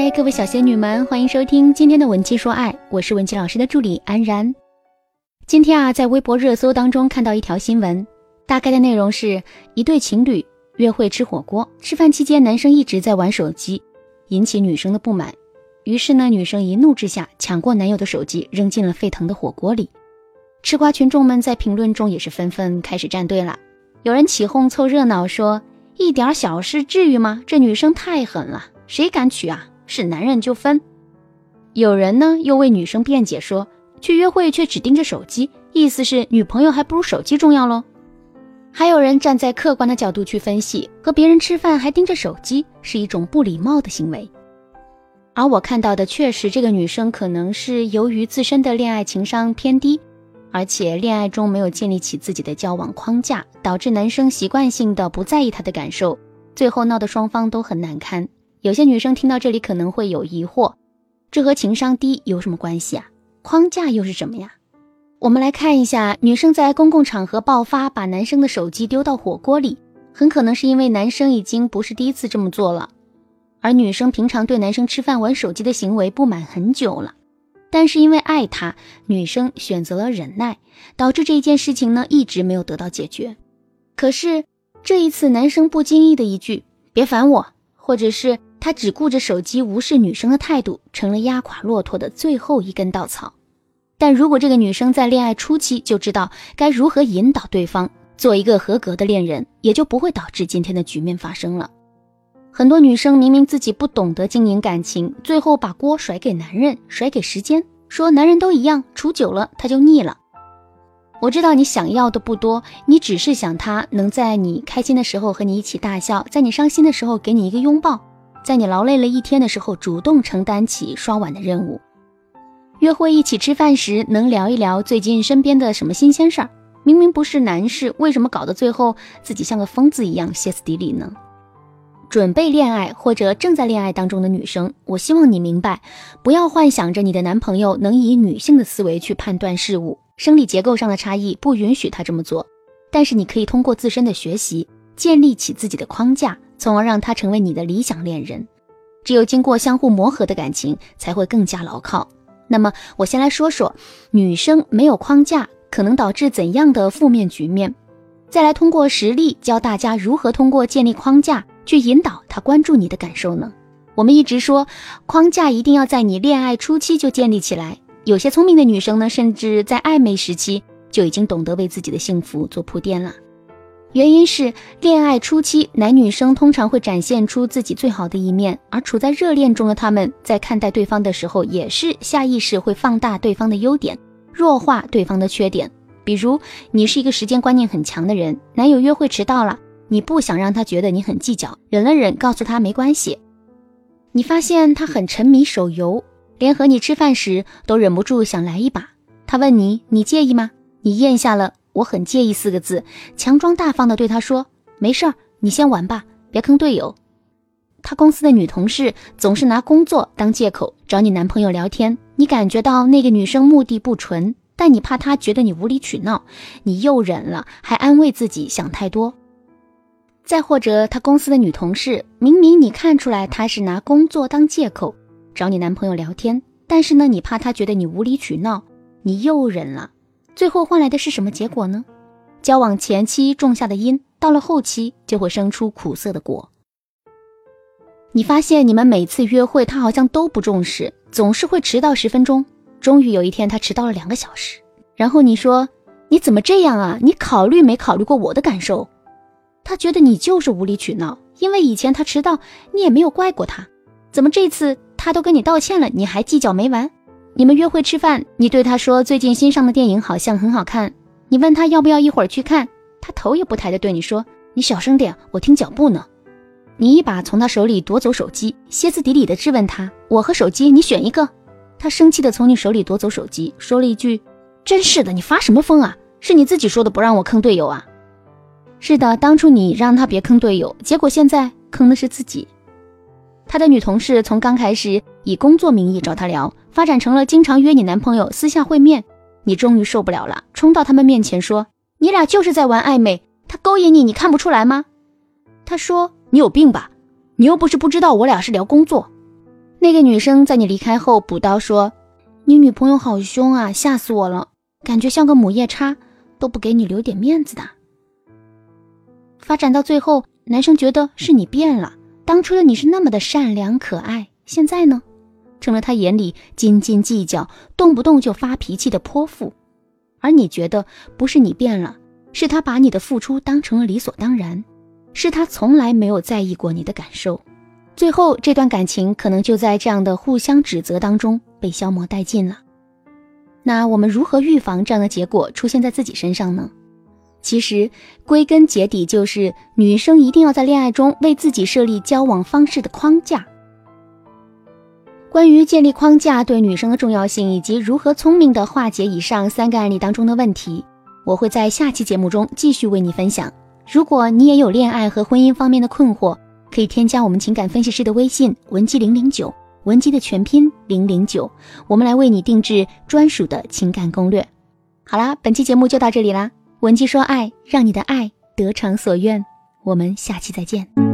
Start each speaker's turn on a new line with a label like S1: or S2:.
S1: 嗨，各位小仙女们，欢迎收听今天的文姬说爱，我是文姬老师的助理安然。今天啊，在微博热搜当中看到一条新闻，大概的内容是一对情侣约会吃火锅，吃饭期间男生一直在玩手机，引起女生的不满。于是呢，女生一怒之下抢过男友的手机，扔进了沸腾的火锅里。吃瓜群众们在评论中也是纷纷开始站队了，有人起哄凑热闹说：“一点小事至于吗？这女生太狠了。”谁敢娶啊？是男人就分。有人呢又为女生辩解说，去约会却只盯着手机，意思是女朋友还不如手机重要喽。还有人站在客观的角度去分析，和别人吃饭还盯着手机是一种不礼貌的行为。而我看到的确实，这个女生可能是由于自身的恋爱情商偏低，而且恋爱中没有建立起自己的交往框架，导致男生习惯性的不在意她的感受，最后闹得双方都很难堪。有些女生听到这里可能会有疑惑，这和情商低有什么关系啊？框架又是什么呀？我们来看一下，女生在公共场合爆发，把男生的手机丢到火锅里，很可能是因为男生已经不是第一次这么做了，而女生平常对男生吃饭玩手机的行为不满很久了，但是因为爱他，女生选择了忍耐，导致这一件事情呢一直没有得到解决。可是这一次，男生不经意的一句“别烦我”，或者是。他只顾着手机，无视女生的态度，成了压垮骆驼的最后一根稻草。但如果这个女生在恋爱初期就知道该如何引导对方做一个合格的恋人，也就不会导致今天的局面发生了。很多女生明明自己不懂得经营感情，最后把锅甩给男人，甩给时间，说男人都一样，处久了他就腻了。我知道你想要的不多，你只是想他能在你开心的时候和你一起大笑，在你伤心的时候给你一个拥抱。在你劳累了一天的时候，主动承担起刷碗的任务；约会一起吃饭时，能聊一聊最近身边的什么新鲜事儿。明明不是难事，为什么搞得最后自己像个疯子一样歇斯底里呢？准备恋爱或者正在恋爱当中的女生，我希望你明白，不要幻想着你的男朋友能以女性的思维去判断事物，生理结构上的差异不允许他这么做。但是你可以通过自身的学习，建立起自己的框架。从而让他成为你的理想恋人。只有经过相互磨合的感情，才会更加牢靠。那么，我先来说说女生没有框架可能导致怎样的负面局面，再来通过实例教大家如何通过建立框架去引导他关注你的感受呢？我们一直说，框架一定要在你恋爱初期就建立起来。有些聪明的女生呢，甚至在暧昧时期就已经懂得为自己的幸福做铺垫了。原因是恋爱初期，男女生通常会展现出自己最好的一面，而处在热恋中的他们，在看待对方的时候，也是下意识会放大对方的优点，弱化对方的缺点。比如，你是一个时间观念很强的人，男友约会迟到了，你不想让他觉得你很计较，忍了忍，告诉他没关系。你发现他很沉迷手游，连和你吃饭时都忍不住想来一把。他问你，你介意吗？你咽下了。我很介意四个字，强装大方的对他说：“没事儿，你先玩吧，别坑队友。”他公司的女同事总是拿工作当借口找你男朋友聊天，你感觉到那个女生目的不纯，但你怕她觉得你无理取闹，你又忍了，还安慰自己想太多。再或者，他公司的女同事明明你看出来她是拿工作当借口找你男朋友聊天，但是呢，你怕她觉得你无理取闹，你又忍了。最后换来的是什么结果呢？交往前期种下的因，到了后期就会生出苦涩的果。你发现你们每次约会，他好像都不重视，总是会迟到十分钟。终于有一天，他迟到了两个小时。然后你说：“你怎么这样啊？你考虑没考虑过我的感受？”他觉得你就是无理取闹，因为以前他迟到，你也没有怪过他，怎么这次他都跟你道歉了，你还计较没完？你们约会吃饭，你对他说最近新上的电影好像很好看，你问他要不要一会儿去看，他头也不抬的对你说：“你小声点，我听脚步呢。”你一把从他手里夺走手机，歇斯底里的质问他：“我和手机，你选一个。”他生气的从你手里夺走手机，说了一句：“真是的，你发什么疯啊？是你自己说的不让我坑队友啊？”是的，当初你让他别坑队友，结果现在坑的是自己。他的女同事从刚开始以工作名义找他聊，发展成了经常约你男朋友私下会面。你终于受不了了，冲到他们面前说：“你俩就是在玩暧昧，他勾引你，你看不出来吗？”他说：“你有病吧？你又不是不知道我俩是聊工作。”那个女生在你离开后补刀说：“你女朋友好凶啊，吓死我了，感觉像个母夜叉，都不给你留点面子的。”发展到最后，男生觉得是你变了，当初的你是那么的善良可爱，现在呢，成了他眼里斤斤计较、动不动就发脾气的泼妇。而你觉得不是你变了，是他把你的付出当成了理所当然，是他从来没有在意过你的感受。最后，这段感情可能就在这样的互相指责当中被消磨殆尽了。那我们如何预防这样的结果出现在自己身上呢？其实，归根结底就是女生一定要在恋爱中为自己设立交往方式的框架。关于建立框架对女生的重要性，以及如何聪明的化解以上三个案例当中的问题，我会在下期节目中继续为你分享。如果你也有恋爱和婚姻方面的困惑，可以添加我们情感分析师的微信文姬零零九，文姬的全拼零零九，我们来为你定制专属的情感攻略。好啦，本期节目就到这里啦，文姬说爱，让你的爱得偿所愿，我们下期再见。